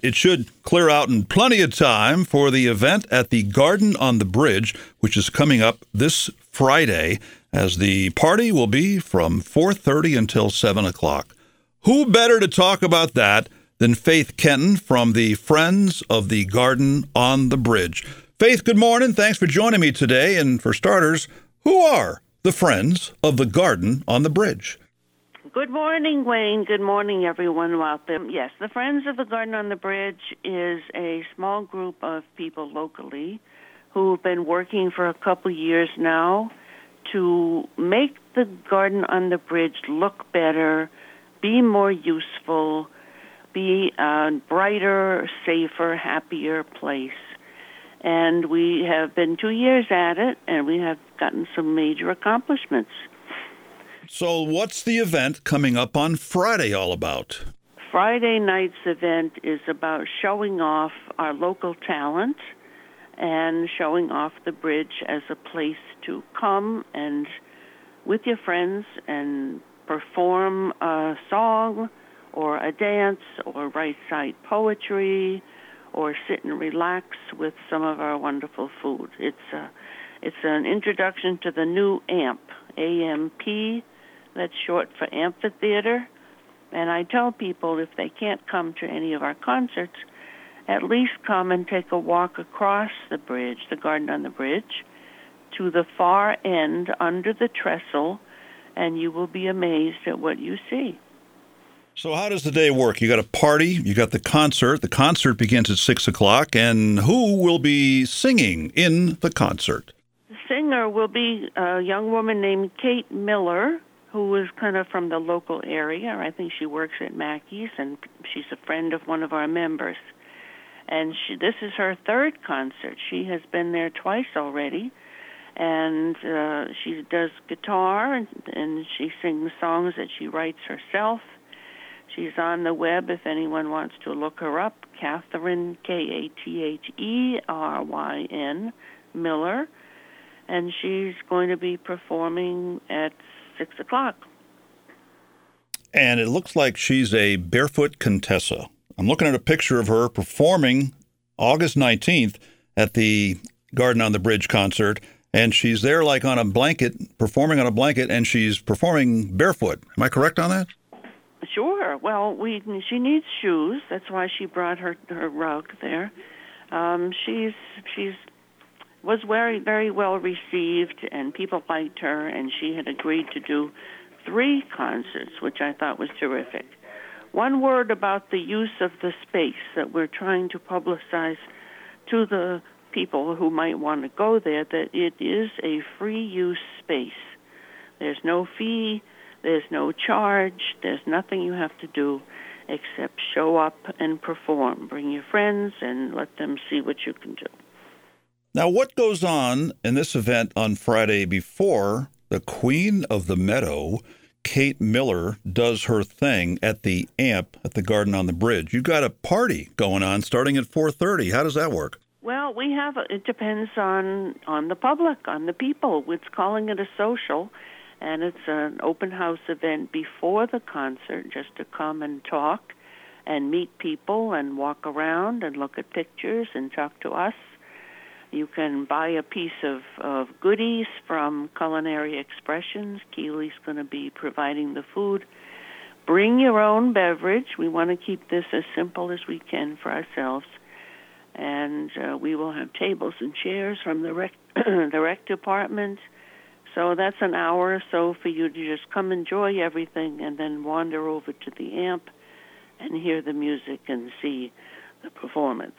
It should clear out in plenty of time for the event at the Garden on the Bridge, which is coming up this Friday, as the party will be from 4:30 until 7 o'clock. Who better to talk about that than Faith Kenton from the Friends of the Garden on the Bridge? Faith, good morning. Thanks for joining me today. And for starters, who are the Friends of the Garden on the Bridge? Good morning, Wayne. Good morning, everyone out there. Yes, the Friends of the Garden on the Bridge is a small group of people locally who've been working for a couple years now to make the Garden on the Bridge look better, be more useful, be a brighter, safer, happier place. And we have been two years at it, and we have gotten some major accomplishments. So, what's the event coming up on Friday all about? Friday night's event is about showing off our local talent and showing off the bridge as a place to come and with your friends and perform a song or a dance or write poetry or sit and relax with some of our wonderful food. It's a, it's an introduction to the new AMP, AMP that's short for amphitheater. And I tell people if they can't come to any of our concerts, at least come and take a walk across the bridge, the garden on the bridge, to the far end under the trestle, and you will be amazed at what you see. So, how does the day work? You got a party, you got the concert. The concert begins at six o'clock, and who will be singing in the concert? The singer will be a young woman named Kate Miller, who is kind of from the local area. I think she works at Mackey's, and she's a friend of one of our members. And she, this is her third concert. She has been there twice already, and uh, she does guitar and, and she sings songs that she writes herself. She's on the web if anyone wants to look her up. Catherine K A T H E R Y N Miller, and she's going to be performing at six o'clock. And it looks like she's a barefoot Contessa. I'm looking at a picture of her performing August 19th at the Garden on the Bridge concert, and she's there like on a blanket, performing on a blanket, and she's performing barefoot. Am I correct on that? Sure. Well, we she needs shoes. That's why she brought her her rug there. Um, she's she's was very very well received and people liked her and she had agreed to do three concerts which I thought was terrific. One word about the use of the space that we're trying to publicize to the people who might want to go there that it is a free use space. There's no fee, there's no charge, there's nothing you have to do except show up and perform. Bring your friends and let them see what you can do. Now, what goes on in this event on Friday before the Queen of the Meadow, Kate Miller, does her thing at the AMP at the Garden on the Bridge? You've got a party going on starting at 4:30. How does that work? Well, we have it depends on on the public, on the people. It's calling it a social, and it's an open house event before the concert, just to come and talk and meet people and walk around and look at pictures and talk to us you can buy a piece of, of goodies from Culinary Expressions. Keely's going to be providing the food. Bring your own beverage. We want to keep this as simple as we can for ourselves. And uh, we will have tables and chairs from the rec, the rec department. So that's an hour or so for you to just come enjoy everything and then wander over to the amp and hear the music and see the performance.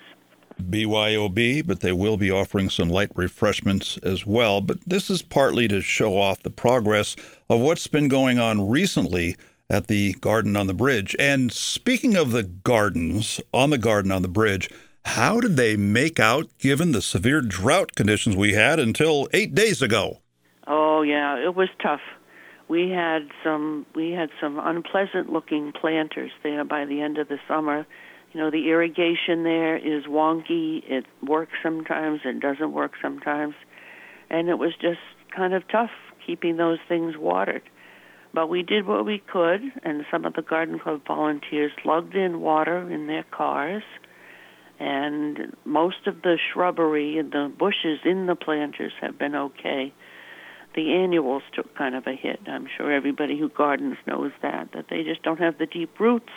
BYOB, but they will be offering some light refreshments as well. But this is partly to show off the progress of what's been going on recently at the Garden on the Bridge. And speaking of the gardens on the Garden on the Bridge, how did they make out given the severe drought conditions we had until eight days ago? Oh yeah, it was tough. We had some we had some unpleasant looking planters there by the end of the summer you know, the irrigation there is wonky. It works sometimes, it doesn't work sometimes. And it was just kind of tough keeping those things watered. But we did what we could, and some of the garden club volunteers lugged in water in their cars and most of the shrubbery and the bushes in the planters have been okay. The annuals took kind of a hit. I'm sure everybody who gardens knows that that they just don't have the deep roots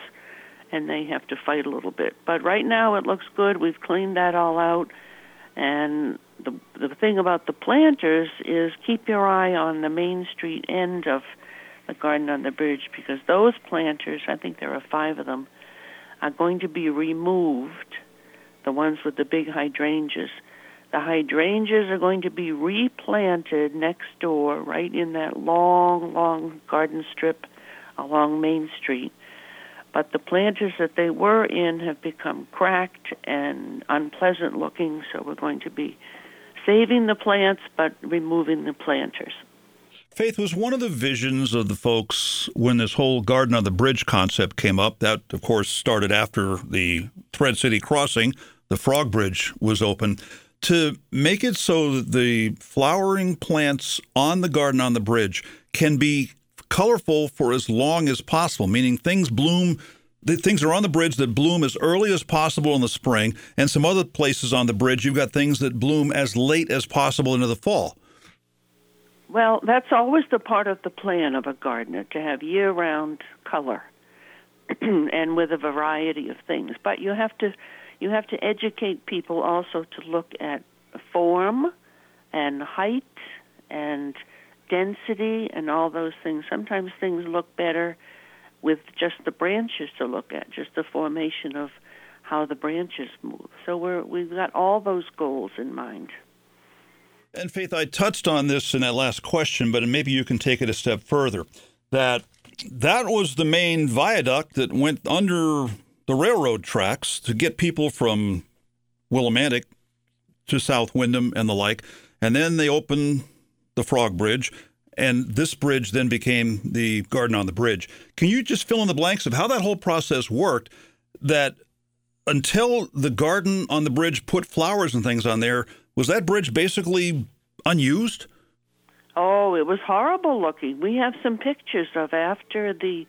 and they have to fight a little bit. But right now it looks good. We've cleaned that all out. And the the thing about the planters is keep your eye on the Main Street end of the garden on the bridge because those planters, I think there are 5 of them, are going to be removed the ones with the big hydrangeas. The hydrangeas are going to be replanted next door, right in that long, long garden strip along Main Street. But the planters that they were in have become cracked and unpleasant looking, so we're going to be saving the plants but removing the planters. Faith was one of the visions of the folks when this whole Garden on the Bridge concept came up. That, of course, started after the Thread City crossing. The Frog Bridge was open to make it so that the flowering plants on the garden on the bridge can be colorful for as long as possible, meaning things bloom. Things are on the bridge that bloom as early as possible in the spring, and some other places on the bridge, you've got things that bloom as late as possible into the fall. Well, that's always the part of the plan of a gardener to have year round color and with a variety of things. But you have to you have to educate people also to look at form and height and density and all those things. Sometimes things look better with just the branches to look at, just the formation of how the branches move. So we're we've got all those goals in mind. And Faith, I touched on this in that last question, but maybe you can take it a step further. That that was the main viaduct that went under the railroad tracks to get people from Willimantic to South Windham and the like. And then they opened the Frog Bridge, and this bridge then became the Garden on the Bridge. Can you just fill in the blanks of how that whole process worked? That until the garden on the bridge put flowers and things on there, was that bridge basically unused? Oh, it was horrible looking. We have some pictures of after the,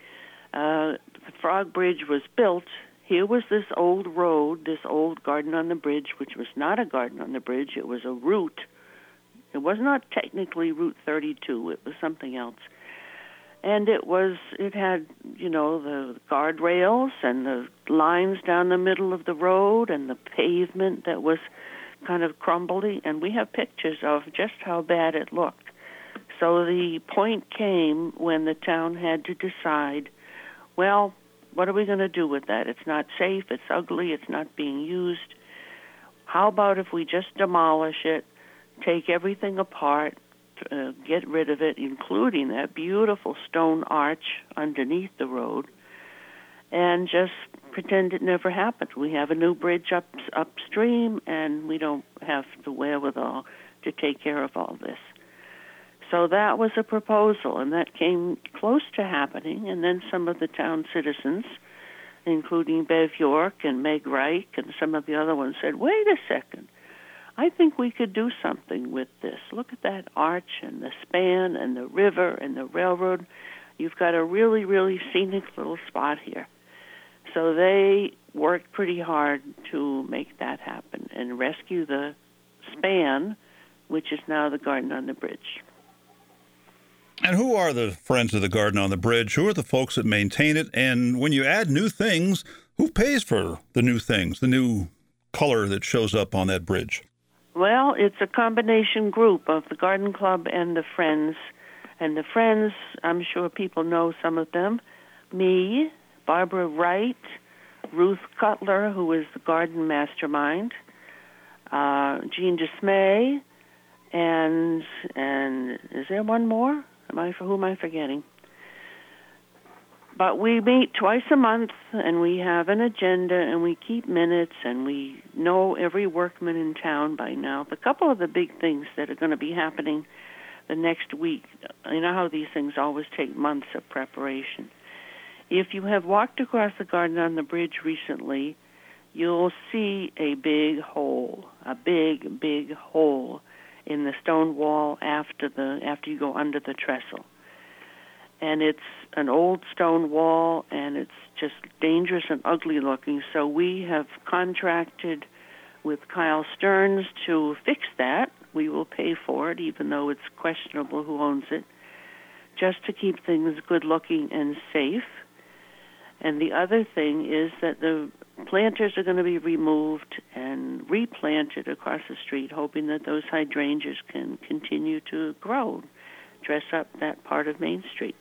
uh, the Frog Bridge was built. Here was this old road, this old garden on the bridge, which was not a garden on the bridge. It was a route. It was not technically Route 32. It was something else. And it was, it had, you know, the guardrails and the lines down the middle of the road and the pavement that was kind of crumbly, and we have pictures of just how bad it looked. So the point came when the town had to decide, well, what are we going to do with that? It's not safe, it's ugly, it's not being used. How about if we just demolish it, take everything apart, uh, get rid of it, including that beautiful stone arch underneath the road, and just pretend it never happened. We have a new bridge up upstream, and we don't have the wherewithal to take care of all this. So that was a proposal, and that came close to happening. And then some of the town citizens, including Bev York and Meg Reich and some of the other ones, said, "Wait a second. I think we could do something with this. Look at that arch and the span and the river and the railroad. You've got a really, really scenic little spot here. So they worked pretty hard to make that happen and rescue the span, which is now the Garden on the Bridge. And who are the friends of the Garden on the Bridge? Who are the folks that maintain it? And when you add new things, who pays for the new things, the new color that shows up on that bridge? Well, it's a combination group of the Garden Club and the Friends. And the Friends, I'm sure people know some of them. Me, Barbara Wright, Ruth Cutler, who is the garden mastermind, uh, Jean Dismay, and and is there one more? Am I who am I forgetting? But we meet twice a month, and we have an agenda, and we keep minutes, and we know every workman in town by now. A couple of the big things that are going to be happening the next week. You know how these things always take months of preparation. If you have walked across the garden on the bridge recently, you'll see a big hole, a big, big hole in the stone wall after the after you go under the trestle. And it's an old stone wall, and it's just dangerous and ugly looking. So we have contracted with Kyle Stearns to fix that. We will pay for it, even though it's questionable who owns it, just to keep things good looking and safe. And the other thing is that the planters are going to be removed and replanted across the street, hoping that those hydrangeas can continue to grow, dress up that part of Main Street.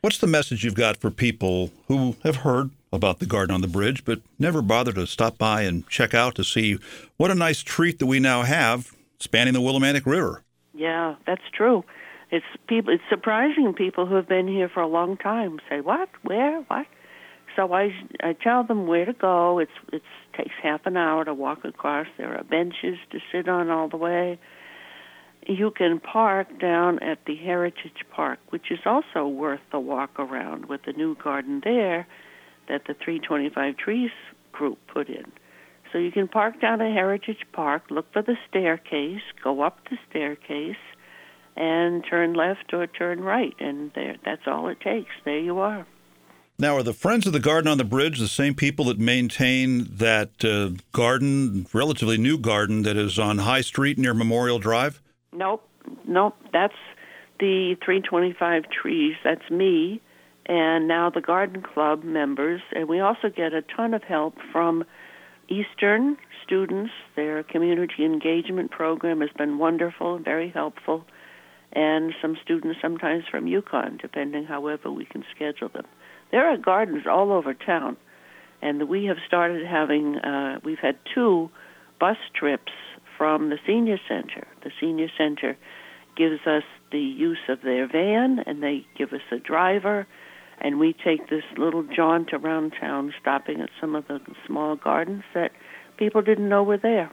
What's the message you've got for people who have heard about the garden on the bridge, but never bothered to stop by and check out to see what a nice treat that we now have spanning the Willimantic River? Yeah, that's true. It's people. It's surprising people who have been here for a long time say, "What? Where? What?" So I I tell them where to go. It's it takes half an hour to walk across. There are benches to sit on all the way. You can park down at the Heritage Park, which is also worth the walk around with the new garden there that the 325 Trees group put in. So you can park down at Heritage Park, look for the staircase, go up the staircase, and turn left or turn right, and there that's all it takes. There you are. Now, are the Friends of the Garden on the Bridge the same people that maintain that uh, garden, relatively new garden, that is on High Street near Memorial Drive? Nope, nope. That's the 325 Trees. That's me, and now the Garden Club members, and we also get a ton of help from Eastern students. Their community engagement program has been wonderful, very helpful, and some students sometimes from UConn, depending however we can schedule them. There are gardens all over town, and we have started having, uh, we've had two bus trips from the senior center. The senior center gives us the use of their van, and they give us a driver, and we take this little jaunt around town, stopping at some of the small gardens that people didn't know were there.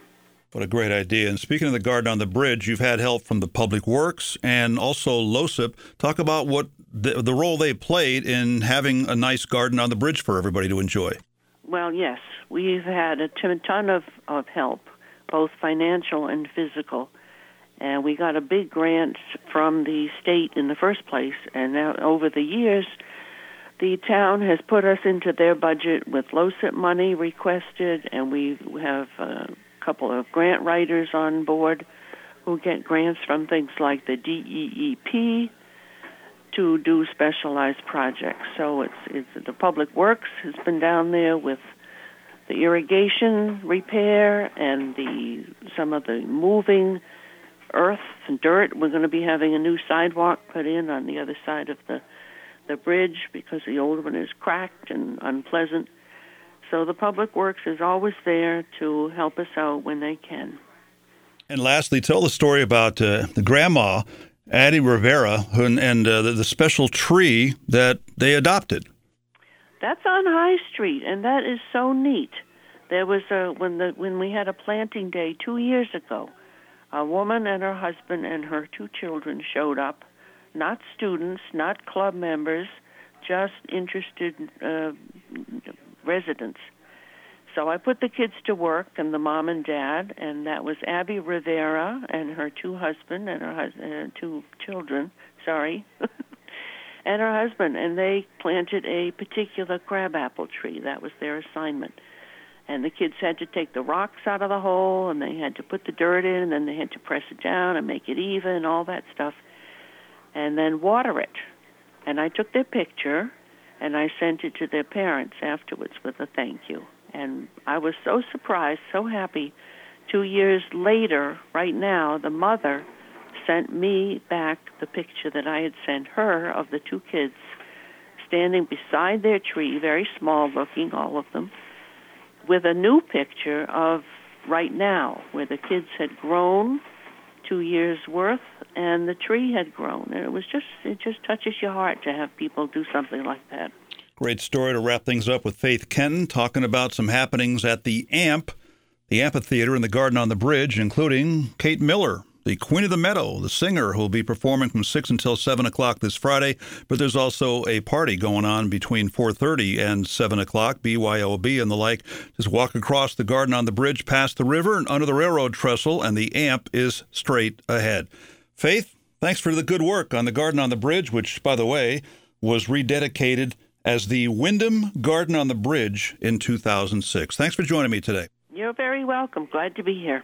What a great idea. And speaking of the garden on the bridge, you've had help from the Public Works and also LOCIP. Talk about what the, the role they played in having a nice garden on the bridge for everybody to enjoy. Well, yes, we've had a ton of, of help, both financial and physical. And we got a big grant from the state in the first place. And now, over the years, the town has put us into their budget with LOCIP money requested, and we have a couple of grant writers on board who get grants from things like the DEEP to do specialized projects. So it's, it's the public works has been down there with the irrigation repair and the some of the moving earth and dirt. We're going to be having a new sidewalk put in on the other side of the the bridge because the old one is cracked and unpleasant. So the public works is always there to help us out when they can. And lastly, tell the story about uh, the grandma Addie Rivera and, and uh, the, the special tree that they adopted. That's on High Street, and that is so neat. There was a when the when we had a planting day two years ago, a woman and her husband and her two children showed up, not students, not club members, just interested uh, residents. So I put the kids to work and the mom and dad, and that was Abby Rivera and her two husband and her husband and two children. Sorry. and her husband, and they planted a particular crabapple tree. That was their assignment. And the kids had to take the rocks out of the hole, and they had to put the dirt in, and then they had to press it down and make it even, all that stuff, and then water it. And I took their picture, and I sent it to their parents afterwards with a thank you. And I was so surprised, so happy. Two years later, right now, the mother sent me back the picture that I had sent her of the two kids standing beside their tree, very small looking, all of them, with a new picture of right now, where the kids had grown two years worth and the tree had grown. And it was just, it just touches your heart to have people do something like that. Great story to wrap things up with Faith Kenton talking about some happenings at the AMP, the amphitheater in the Garden on the Bridge, including Kate Miller, the Queen of the Meadow, the singer who will be performing from 6 until 7 o'clock this Friday. But there's also a party going on between 4.30 and 7 o'clock, BYOB and the like. Just walk across the Garden on the Bridge, past the river and under the railroad trestle, and the AMP is straight ahead. Faith, thanks for the good work on the Garden on the Bridge, which, by the way, was rededicated as the Windham Garden on the Bridge in 2006. Thanks for joining me today. You're very welcome. Glad to be here.